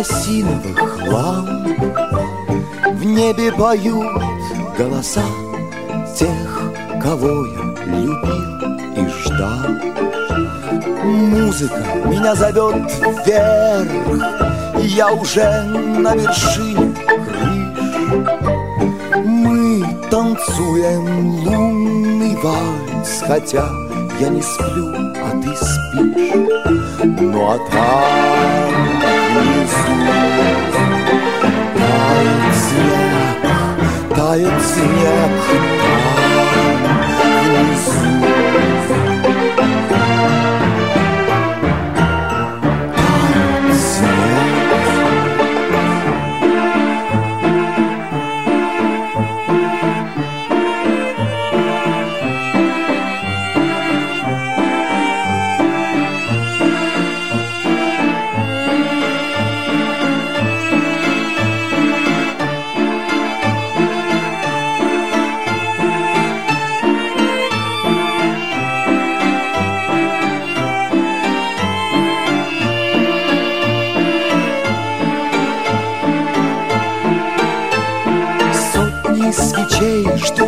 керосиновых ламп В небе поют голоса Тех, кого я любил и ждал. Музыка меня зовет вверх я уже на вершине крыш. Мы танцуем лунный вальс Хотя я не сплю, а ты спишь Ну а там внизу Тает снег, тает снег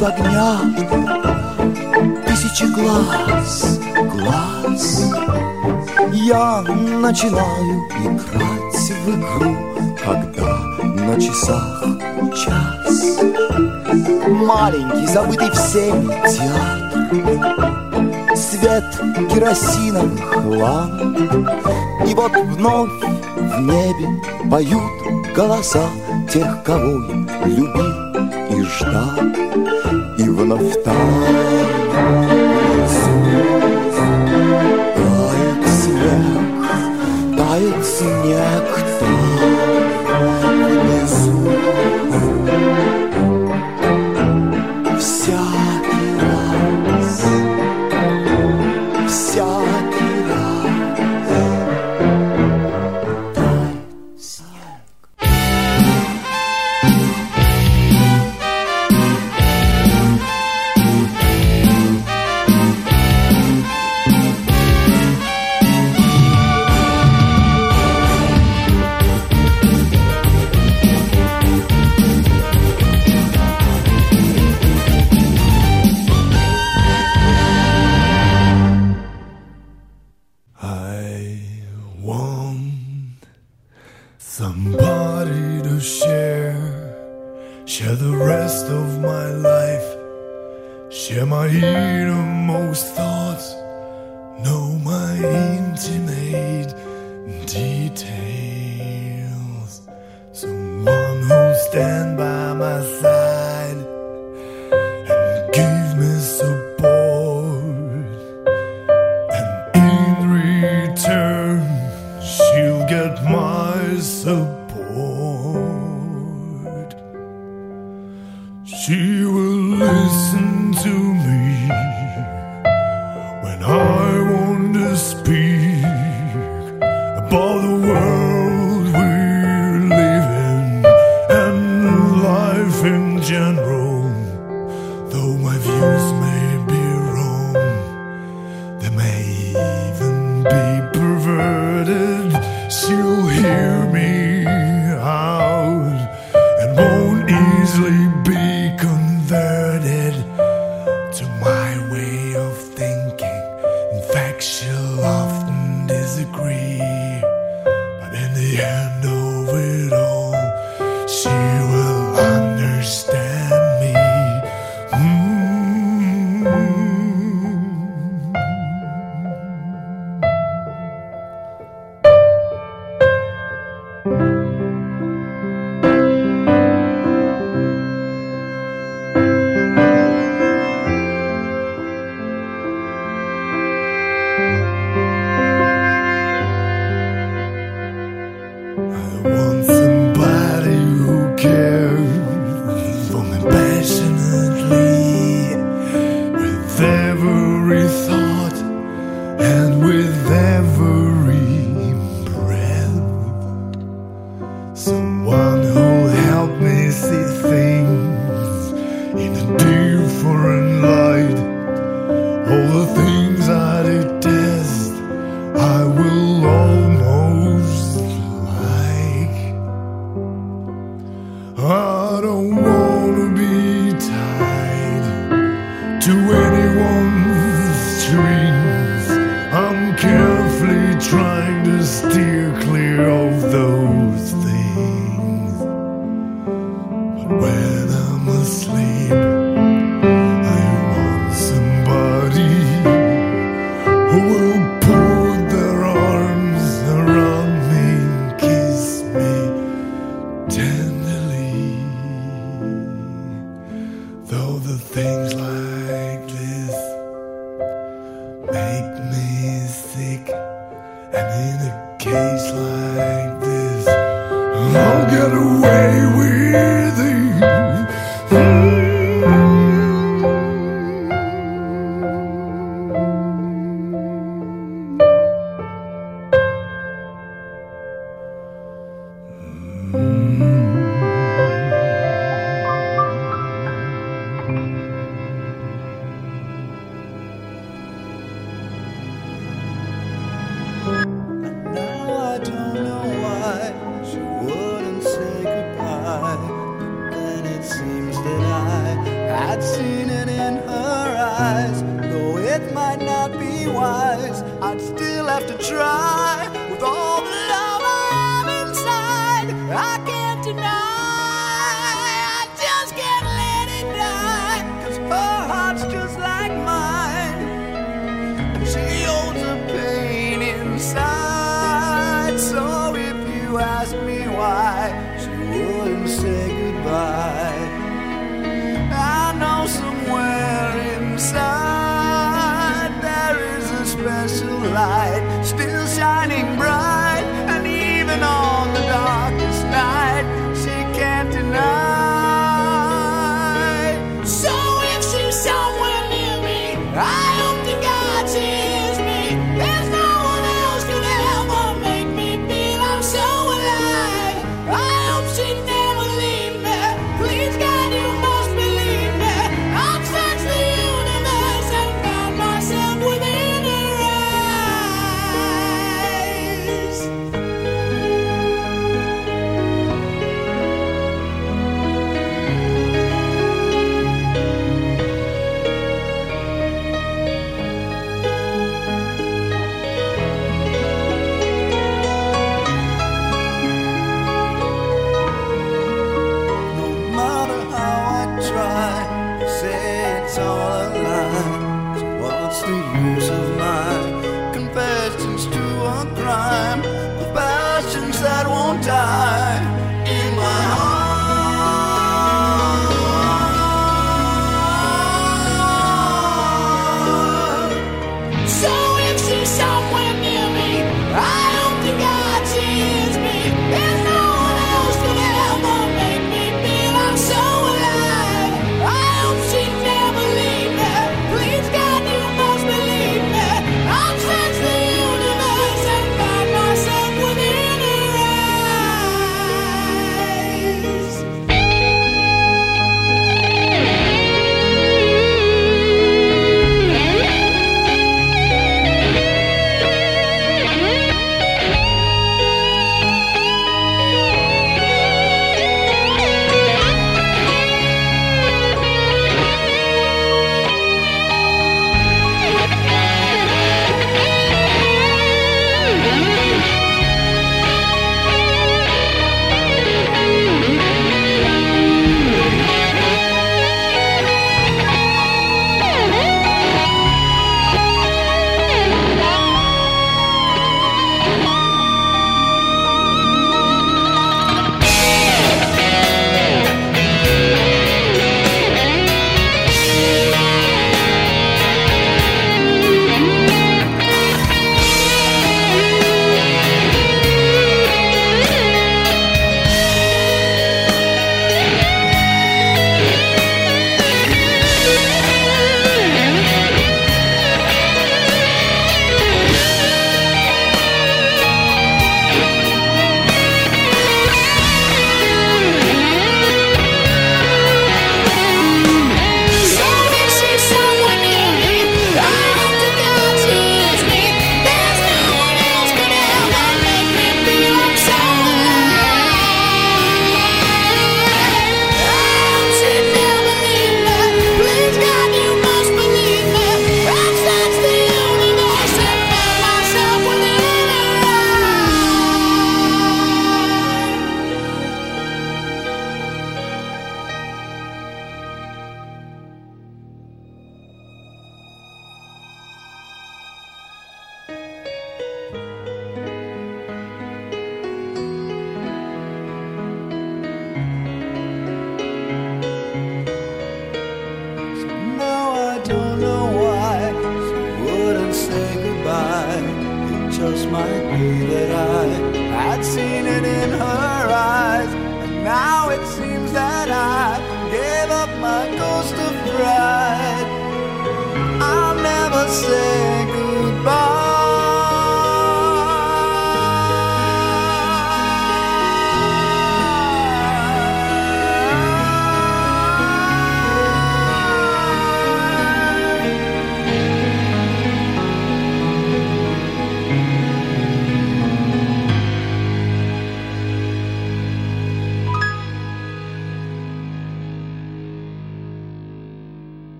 ждут огня Тысячи глаз, глаз. Я начинаю играть в игру Когда на часах час. Маленький, забытый всеми театр. Свет керосиновых ламп. И вот вновь в небе поют голоса Тех, кого я любил и ждал И вновь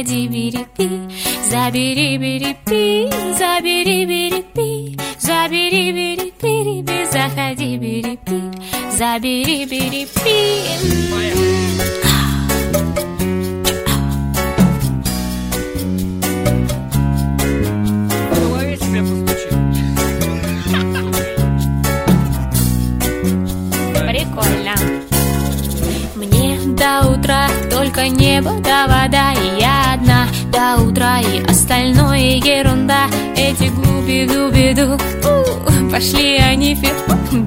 zabiri-biri-bi zabiri-biri-bi zabiri-biri-bi zabiri-biri-biri-bi zabiri-biri-bi zabiri-biri-bi до утра. Только небо да вода и я одна. До утра и остальное ерунда. Эти глуби-дуби-ду Пошли они фиг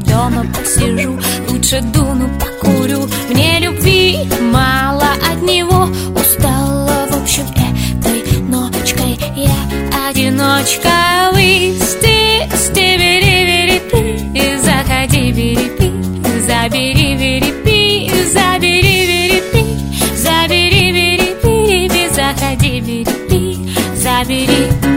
Дома посижу, лучше дуну покурю. Мне любви мало от него. Устала, в общем, этой ночкой. Я одиночка, вы стебели family.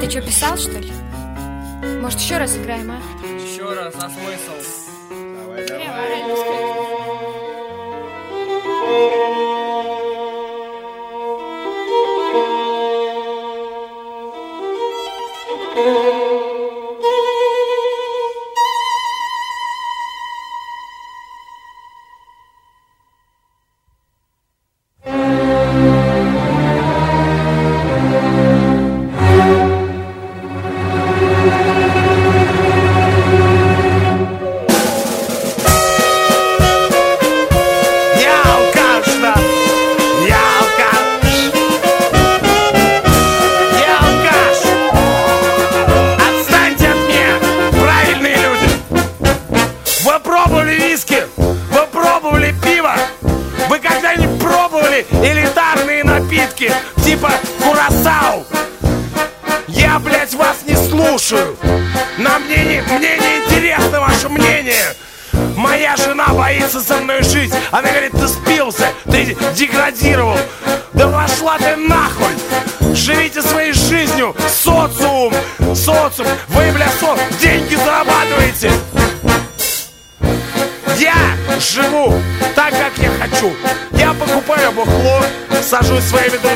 ты что, писал, что ли? Может, еще раз играем, а? Еще раз, а смысл?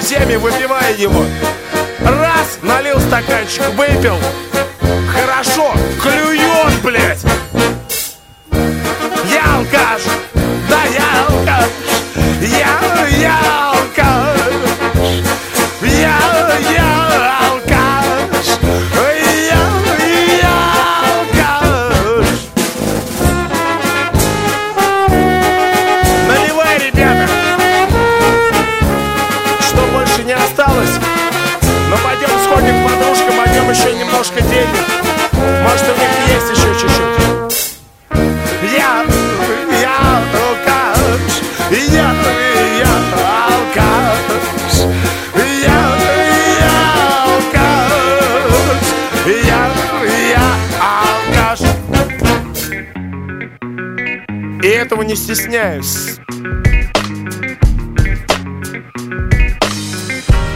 друзьями, выпивая его.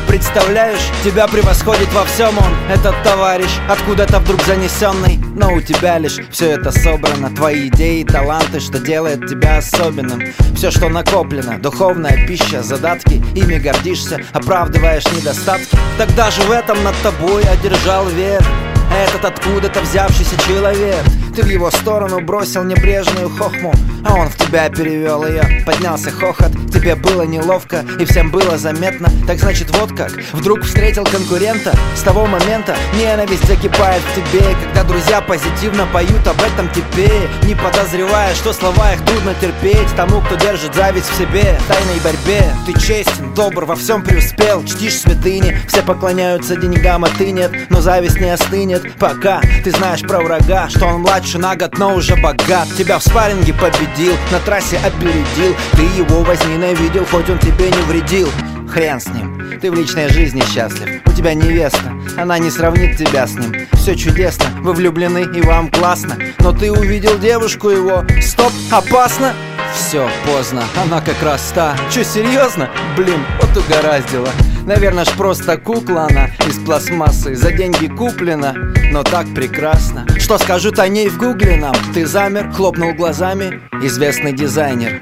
Представляешь, тебя превосходит во всем он Этот товарищ, откуда-то вдруг занесенный. Но у тебя лишь все это собрано Твои идеи, таланты, что делает тебя особенным. Все, что накоплено, духовная пища, задатки Ими гордишься, оправдываешь недостатки. Тогда же в этом над тобой одержал верх этот откуда-то взявшийся человек. Ты в его сторону бросил небрежную хохму А он в тебя перевел ее Поднялся хохот, тебе было неловко И всем было заметно. Так значит вот как. Вдруг встретил конкурента С того момента. Ненависть закипает в тебе Когда друзья позитивно поют об этом теперь. Не подозревая, что слова их трудно терпеть Тому, кто держит зависть в себе. Тайной борьбе Ты честен, добр, во всем преуспел. Чтишь святыни, все поклоняются деньгам, а ты нет. Но зависть не остынет Пока ты знаешь про врага. Что он младше на год, но уже богат. Тебя в спарринге победил, на трассе опередил. Ты его возненавидел, хоть он тебе не вредил. Хрен с ним, ты в личной жизни счастлив. У тебя невеста, она не сравнит тебя с ним. Все чудесно, вы влюблены и вам классно. Но ты увидел девушку его Стоп, опасно! Все, поздно, она как раз та. Че, серьезно? Блин, вот угораздило Наверное ж просто кукла она из пластмассы За деньги куплена, но так прекрасно. Что скажут о ней в гугле нам? Ты замер, хлопнул глазами Известный дизайнер.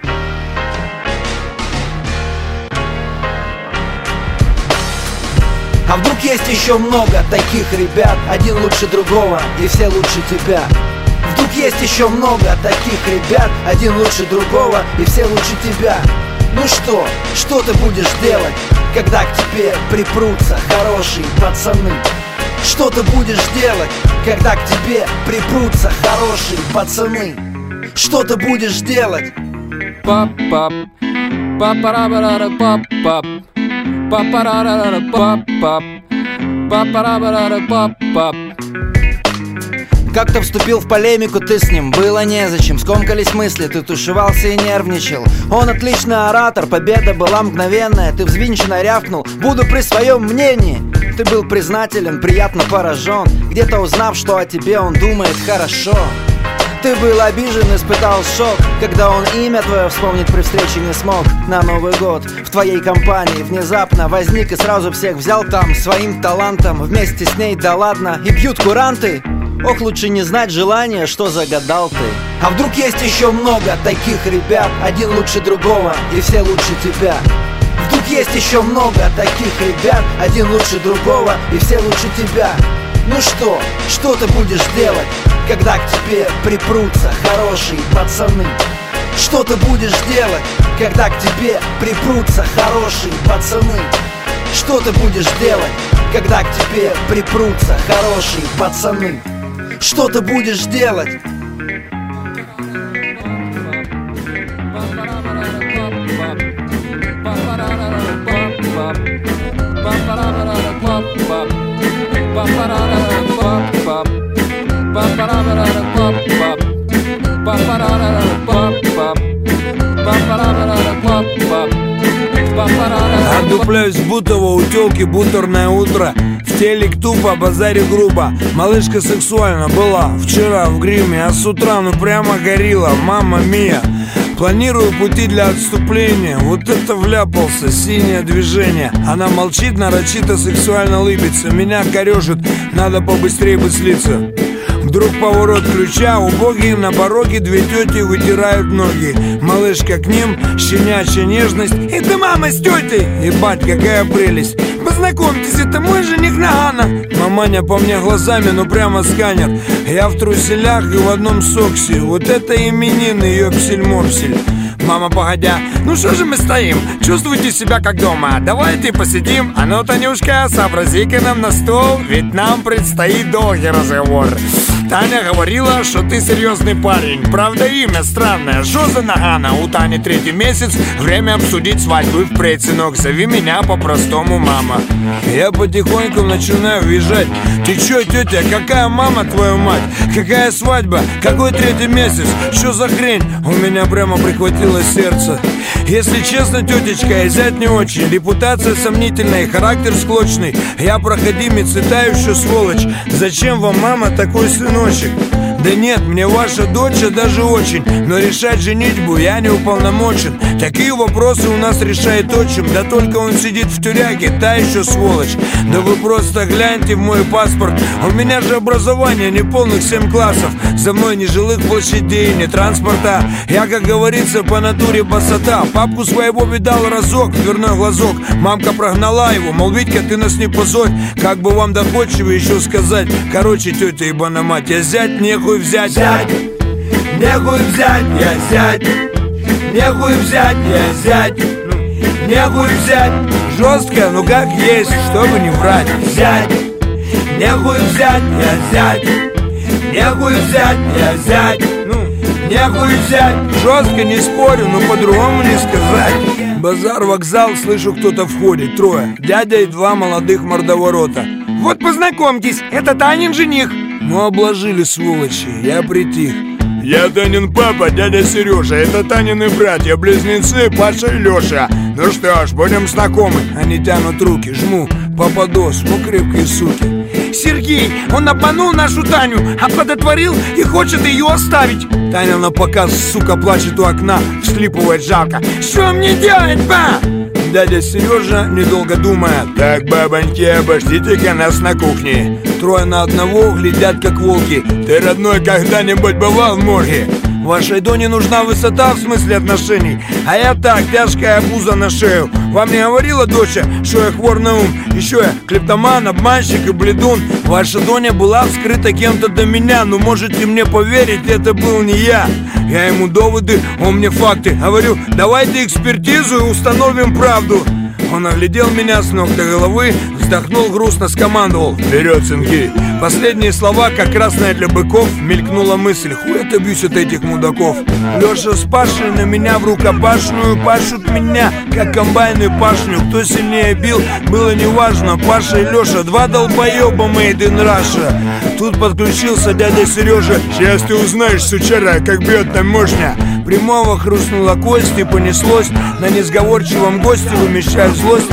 А вдруг есть еще много таких ребят? Один лучше другого и все лучше тебя. Вдруг есть еще много таких ребят? Один лучше другого и все лучше тебя Ну что, что ты будешь делать, когда к тебе припрутся хорошие пацаны? Что ты будешь делать, когда к тебе припрутся хорошие пацаны? Что ты будешь делать? Пап-пап, папарабарара пап-пап, папарарара пап-пап, папарабарара пап-пап. Как-то вступил в полемику ты с ним, было незачем. Скомкались мысли, ты тушевался и нервничал. Он отличный оратор, победа была мгновенная. Ты взвинченно рявкнул, буду при своем мнении. Ты был признателен, приятно поражен. Где-то узнав, что о тебе он думает хорошо. Ты был обижен, испытал шок. Когда он имя твое вспомнить при встрече не смог. На Новый год в твоей компании внезапно возник И сразу всех взял там своим талантом. Вместе с ней, да ладно, и бьют куранты Ох, лучше не знать желания, что загадал ты А вдруг есть еще много таких ребят Один лучше другого и все лучше тебя Вдруг есть еще много таких ребят Один лучше другого и все лучше тебя Ну что, что ты будешь делать, когда к тебе припрутся хорошие пацаны? Что ты будешь делать, когда к тебе припрутся хорошие пацаны? Что ты будешь делать, когда к тебе припрутся хорошие пацаны? Что ты будешь делать? Отдупляюсь в Бутово, у тёлки бутерное утро В телек тупо, базаре грубо. Малышка сексуально была Вчера в гриме, а с утра ну прямо горила Мама мия Планирую пути для отступления. Вот это вляпался, синее движение. Она молчит, нарочито сексуально лыбится. Меня корежит, надо побыстрее бы слиться Вдруг поворот ключа, убогие на пороге Две тети вытирают ноги. Малышка к ним, щенячья нежность. И ты мама с тетей, ебать, какая прелесть Познакомьтесь, это мой жених Нагана. Маманя по мне глазами, ну прямо сканер. Я в труселях и в одном соксе. Вот это именины, ёпсель-мопсель Мама, погодя, ну что же мы стоим? Чувствуйте себя как дома. Давайте посидим. А ну, Танюшка, сообрази-ка нам на стол Ведь нам предстоит долгий разговор Таня говорила, что ты серьезный парень. Правда имя странное Жоза Нагана У Тани третий месяц Время обсудить свадьбу и впредь, сынок Зови меня по-простому мама. Я потихоньку начинаю въезжать Ты чё, тетя, какая мама твою мать? Какая свадьба? Какой третий месяц? Что за хрень? У меня прямо прихватило сердце Если честно, тетечка, я зять не очень. Репутация сомнительная, характер склочный. Я проходимец и сволочь. Зачем вам, мама, такой noite. Да нет, мне ваша дочь даже очень. Но решать женитьбу я не уполномочен. Такие вопросы у нас решает отчим. Да только он сидит в тюряге, та еще сволочь. Да вы просто гляньте в мой паспорт. У меня же образование не полных семь классов. За мной ни жилых площадей, ни транспорта. Я, как говорится, по натуре басота. Папку своего видал разок, дверной глазок. Мамка прогнала его, мол, Витька, ты нас не позорь. Как бы вам доходчиво еще сказать? Короче, тетя ебана мать, я зять нехуй взять. Зять, нехуй взять, я зять Нехуй взять, я зять Нехуй взять. Жестко, ну как есть, чтобы не врать. Зять, нехуй взять, я зять Нехуй взять, я зять Ну, нехуй взять. Жестко не спорю, но по-другому не сказать. Базар, вокзал, слышу, кто-то входит. Трое, дядя и два молодых мордоворота. Вот познакомьтесь, это Танин жених Ну обложили сволочи, я притих. Я Танин папа, дядя Сережа Это Танины братья, близнецы Паша и Леша Ну что ж, будем знакомы. Они тянут руки, жму Пападос, ну крепкие суки. Сергей, он обманул нашу Таню Оплодотворил и хочет ее оставить. Таня на показ, сука, плачет у окна Всхлипывает жалко. Что мне делать, ба? Дядя Сережа, недолго думая Так, бабоньки, обождите-ка нас на кухне Трое на одного глядят, как волки Ты, родной, когда-нибудь бывал в морге? Вашей Доне нужна высота в смысле отношений. А я так, тяжкая обуза на шею. Вам не говорила доча, что я хвор на ум? Еще я клептоман, обманщик и бледун. Ваша Доня была вскрыта кем-то до меня. Но можете мне поверить, это был не я. Я ему доводы, он мне факты. Говорю, давайте экспертизу и установим правду. Он оглядел меня с ног до головы, вздохнул грустно, скомандовал. «Вперед, сынки!» Последние слова, как красная для быков, мелькнула мысль. «Хуй отобьюсь от этих мудаков!» Леша с Пашей на меня в рукопашную пашут меня, как комбайны пашню. Кто сильнее бил, было неважно. Паша и Леша, два долбоеба made in Russia Тут подключился дядя Сережа Сейчас ты узнаешь, сучара, как бьет таможня Прямого хрустнула кость и понеслось. На несговорчивом госте вымещая злость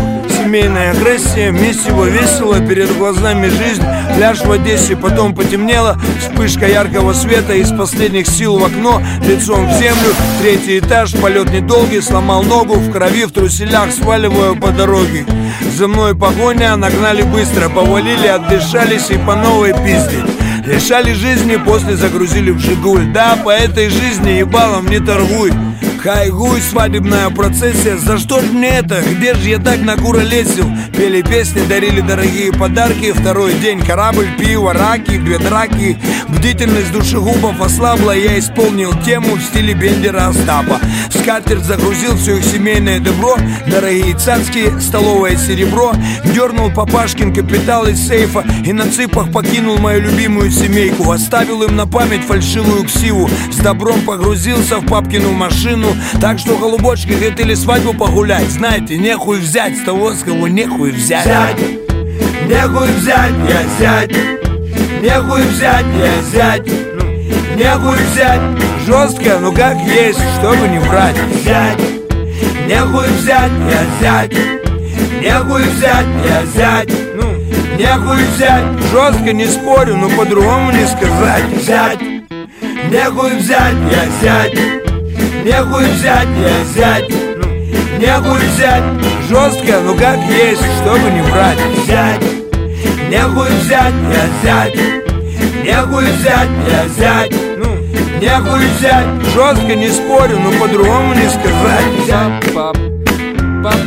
Семейная агрессия, месиво весело Перед глазами жизнь, пляж в Одессе Потом потемнело, вспышка яркого света Из последних сил в окно, лицом в землю. Третий этаж, полет недолгий Сломал ногу, в крови, в труселях Сваливаю по дороге. За мной погоня, нагнали быстро Повалили, отдышались и по новой пиздить Лишали жизни, после загрузили в Жигуль Да, по этой жизни ебалом не торгуй Хайгуй, свадебная процессия. За что ж мне это? Где же я так накуролесил? Пели песни, дарили дорогие подарки. Второй день корабль, пиво, раки, две драки. Бдительность душегубов ослабла. Я исполнил тему в стиле Бендера Остапа. Скатерть загрузил все их семейное добро. Дорогие царские, столовое серебро. Дернул папашкин капитал из сейфа И на цыпах покинул мою любимую семейку. Оставил им на память фальшивую ксиву. С добром погрузился в папкину машину Так что, голубочки, хотели свадьбу погулять. Знаете, нехуй взять с того, с кого нехуй взять. Зять, нехуй взять, я зять Нехуй взять, я зять Нехуй взять. Жестко, ну как есть, чтобы не врать. Зять, нехуй взять, я зять Нехуй взять, я зять Ну, нехуй взять. Жестко не спорю, но по-другому не сказать. Зять, нехуй взять, я зять Нехуй взять, я зять Ну, Нехуй взять. Жестко, ну как есть, чтобы не врать. Зять Нехуй взять, я зять Нехуй взять, я зять Ну, нехуй взять. Жестко не спорю, но по-другому не сказать. Зять Пап, пап,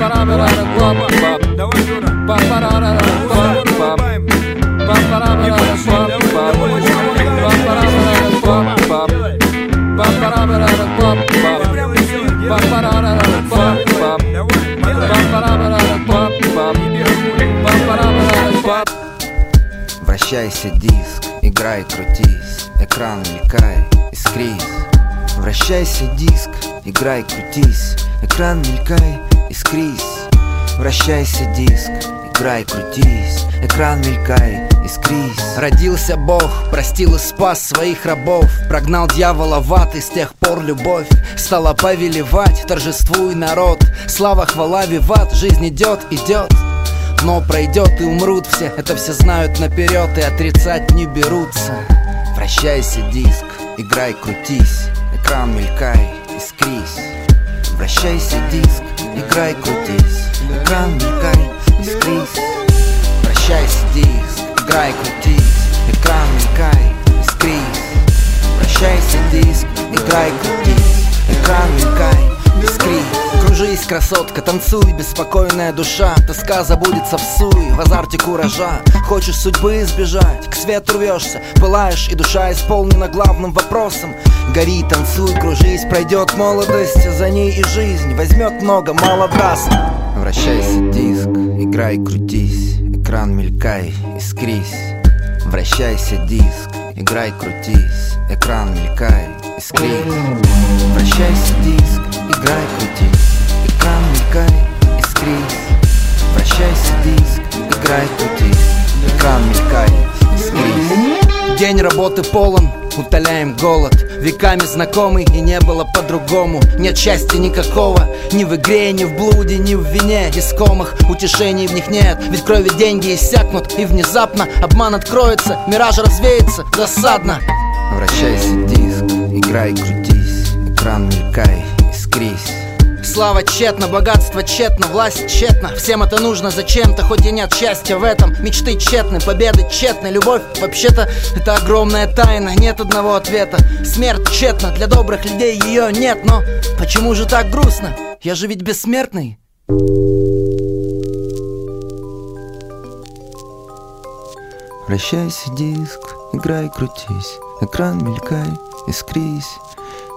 Давай, Жора Вращайся, диск, играй, крутись. Экран мелькай, искрись. Вращайся, диск, играй, крутись. Экран мелькай, искрись. Вращайся, диск, играй, крутись. Экран мелькай, искрись. Родился Бог, простил и спас своих рабов. Прогнал дьявола в ад, и с тех пор любовь Стала повелевать, торжествуй народ Слава, хвала, виват, жизнь идет, идет но пройдет и умрут все Это все знают наперед и отрицать не берутся. Вращайся, диск, играй, крутись Экран мелькай, искрись. Вращайся, диск, играй, крутись Экран мелькай, искрись. Вращайся, диск, играй, крутись Экран мелькай, искрись. Вращайся, диск, играй, крутись красотка, танцуй, беспокойная душа. Тоска забудется в суе, в азарте куража. Хочешь судьбы избежать, к свету рвешься. Пылаешь, и душа исполнена главным вопросом. Гори, танцуй, кружись, пройдет молодость. За ней и жизнь, возьмет много, мало даст Вращайся, диск, играй, крутись. Экран мелькай, искрись. Вращайся, диск, играй, крутись. Экран мелькай, искрись. Вращайся, диск, играй, крутись Мелькай, искрись Вращайся, диск, играй, крутись Экран мелькай, искрись. День работы полон, утоляем голод. Веками знакомый и не было по-другому. Нет счастья никакого Ни в игре, ни в блуде, ни в вине. Искомых утешений в них нет Ведь крови деньги иссякнут. И внезапно обман откроется Мираж развеется, досадно. Вращайся, диск, играй, крутись Экран мелькай, искрись Слава тщетна, богатство тщетно, власть тщетна. Всем это нужно зачем-то, хоть и нет счастья в этом. Мечты тщетны, победы тщетны Любовь вообще-то это огромная тайна Нет одного ответа. Смерть тщетна, для добрых людей ее нет Но почему же так грустно? Я же ведь бессмертный. Вращайся, диск, играй, крутись. Экран мелькай, искрись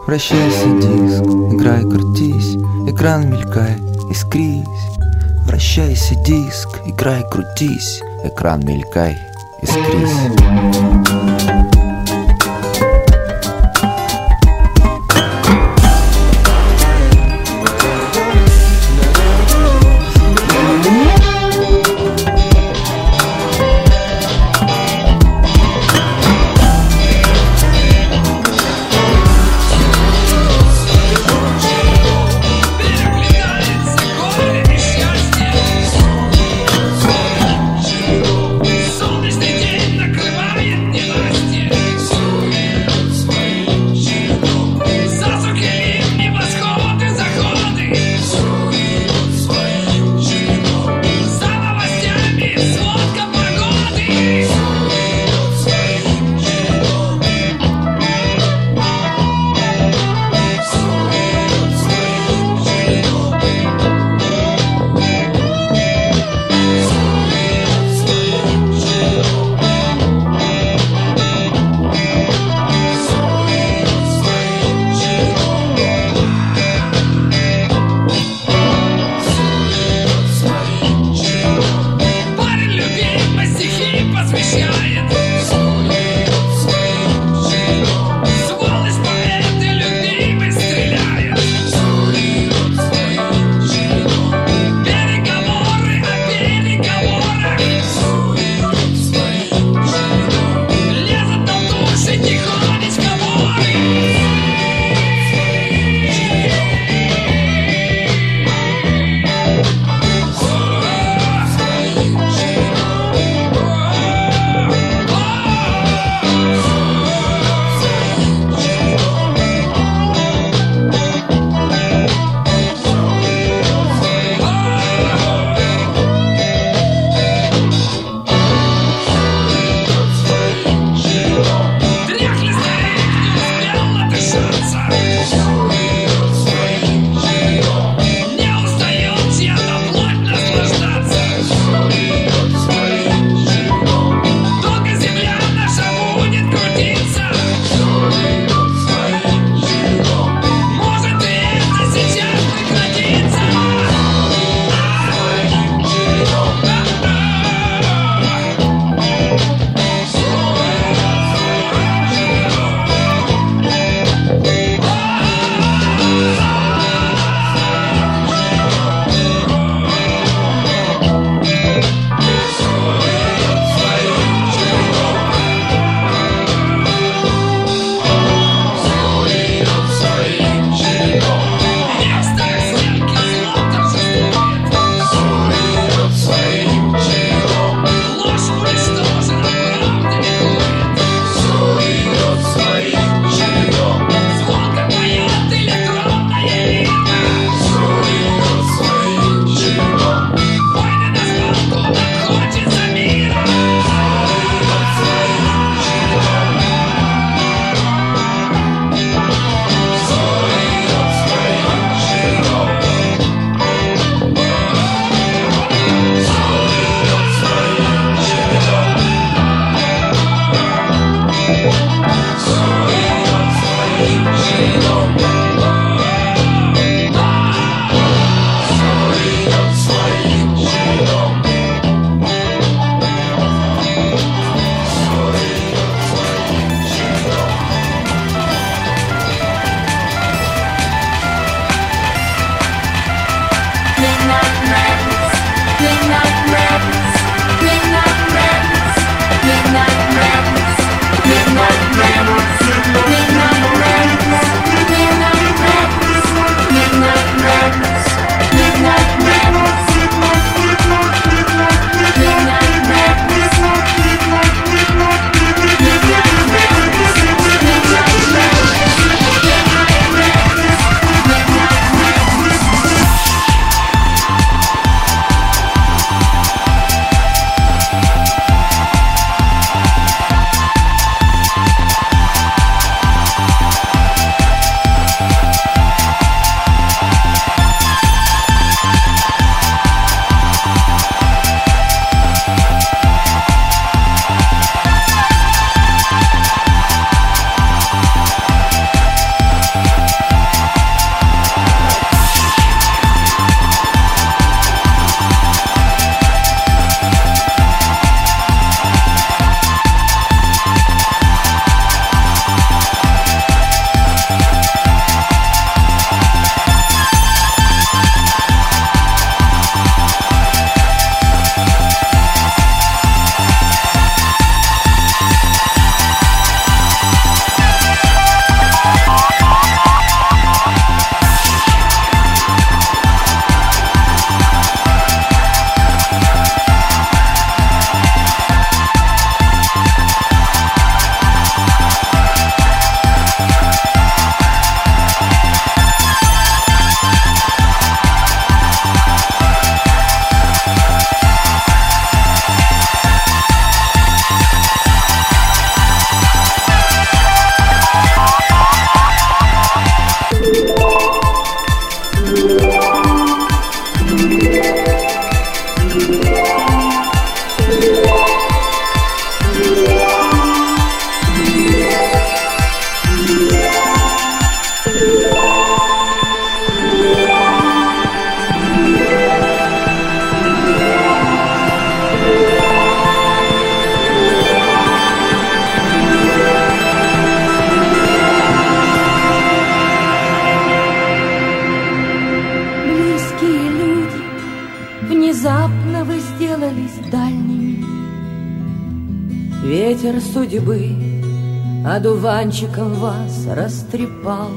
Вращайся, диск, играй, крутись Экран мелькай, искрись. Вращайся, диск, играй, крутись Экран мелькай, искрись мальчиком вас растрепал.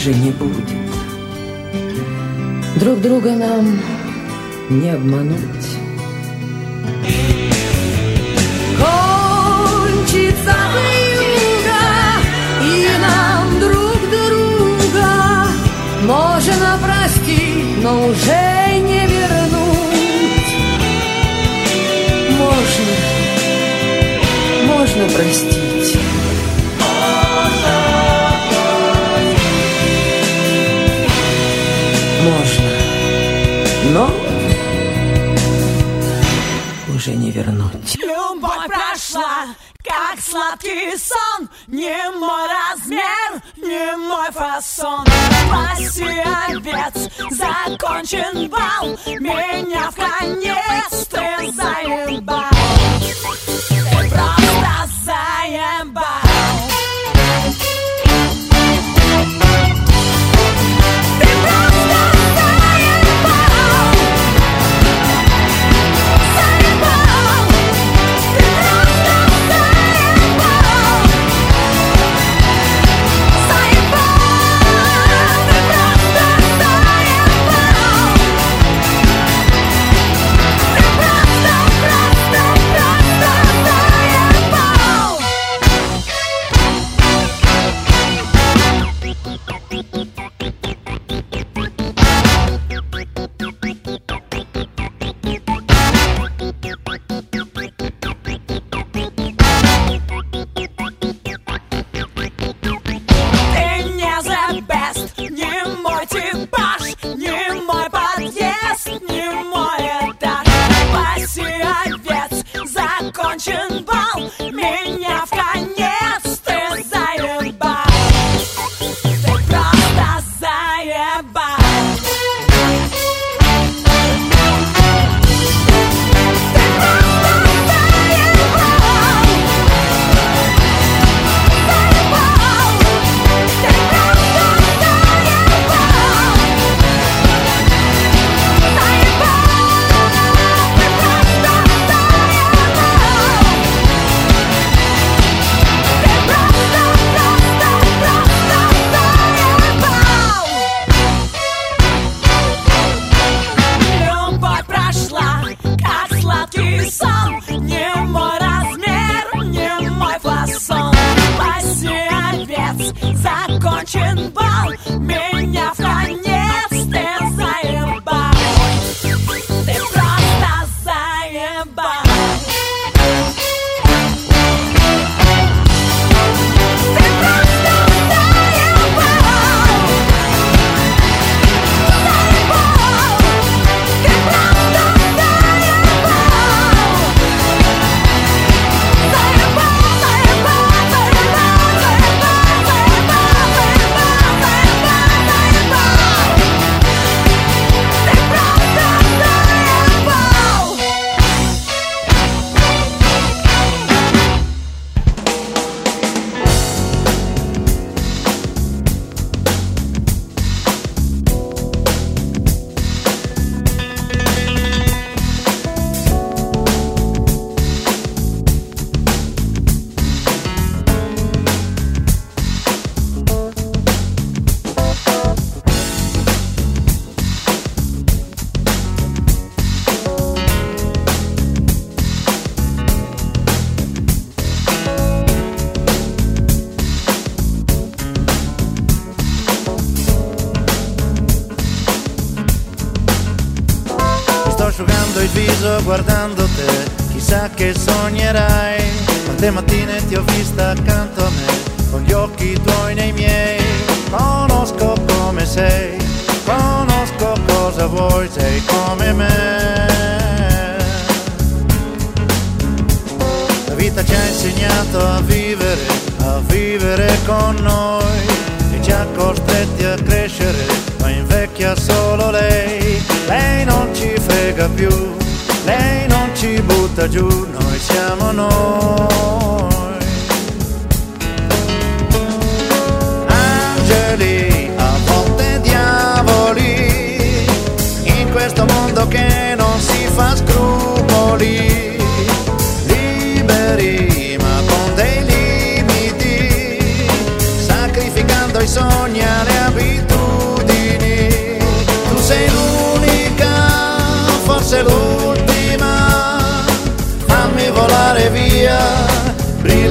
же не будет. Друг друга нам не обмануть. Кончится вьюга, и нам друг друга можно простить, но уже не вернуть. Можно, можно простить. вернуть. Любовь прошла, как сладкий сон, не мой размер, не мой фасон. Спаси обед, закончен бал, меня в конец ты заебал.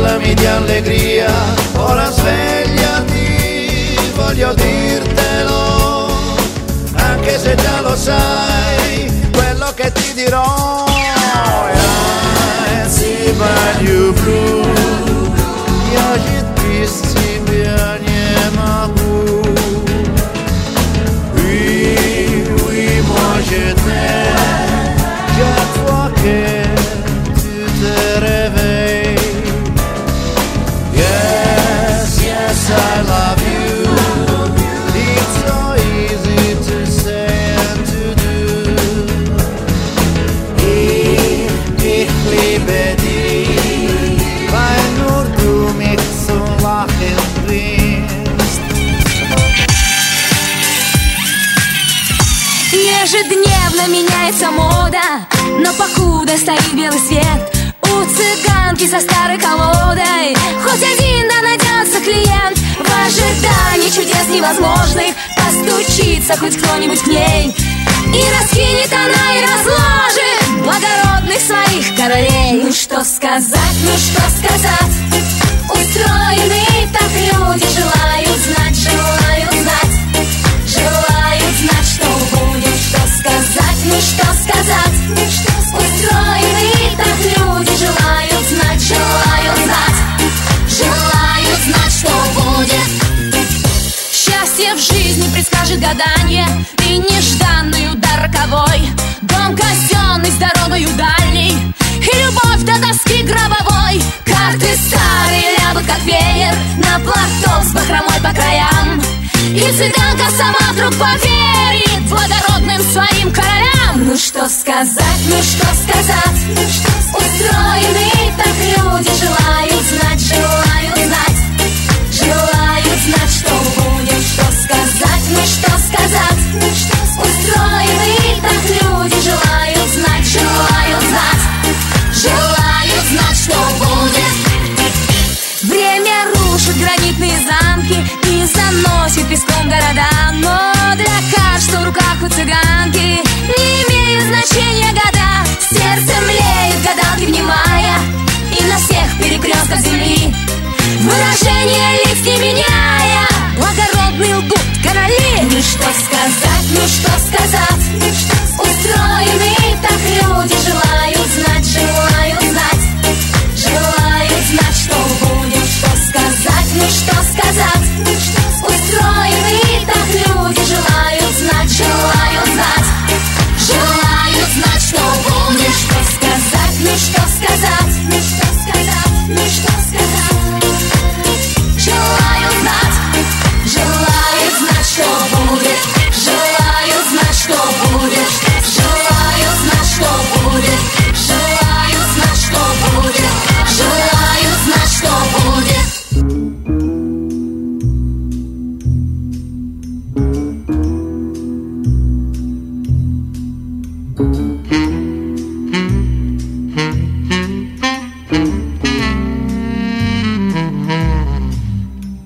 riempimi di allegria, ora svegliati, voglio dirtelo, anche se già lo sai, quello che ti dirò è anzi bagno blu, io ci tristi bianema blu, qui, qui, moi je t'aime, je che стоит белый свет. У цыганки со старой колодой Хоть один да найдется клиент. В ожидании чудес невозможных Постучится хоть кто-нибудь к ней. И раскинет она и разложит Благородных своих королей. Ну что сказать, ну что сказать? Устроены так люди Желают знать, желают знать Желают знать, что будет, что сказать, ну что сказать, Предскажет гадание И нежданный удар роковой. Дом казенный с дорогою дальней И любовь до тоски гробовой. Карты старые лягут как веер На платок краям и цыганка сама вдруг поверит Благородным своим королям. Ну что сказать, ну что сказать? Ну, что Устроены так люди Желают знать, желают знать. Желают знать, что будет, Что сказать, ну что сказать? Ну, что Устроены так люди Желают знать, желают знать. Желают знать, что будет. Время рушит гранитные замки площадь песком города. Но для каждого в руках у цыганки Не имеют значения года. Сердце млеет гадалки, внимая И на всех перекрестках земли. Выражение лиц не меняя. Благородный лгут короли. Ну что сказать Ну что сказать? Устроены так люди Желают знать, желают знать Желают знать, что будет. Ну что сказать, устроены так люди Желают знать, желают знать. Желают знать, что будешь сказать Ну что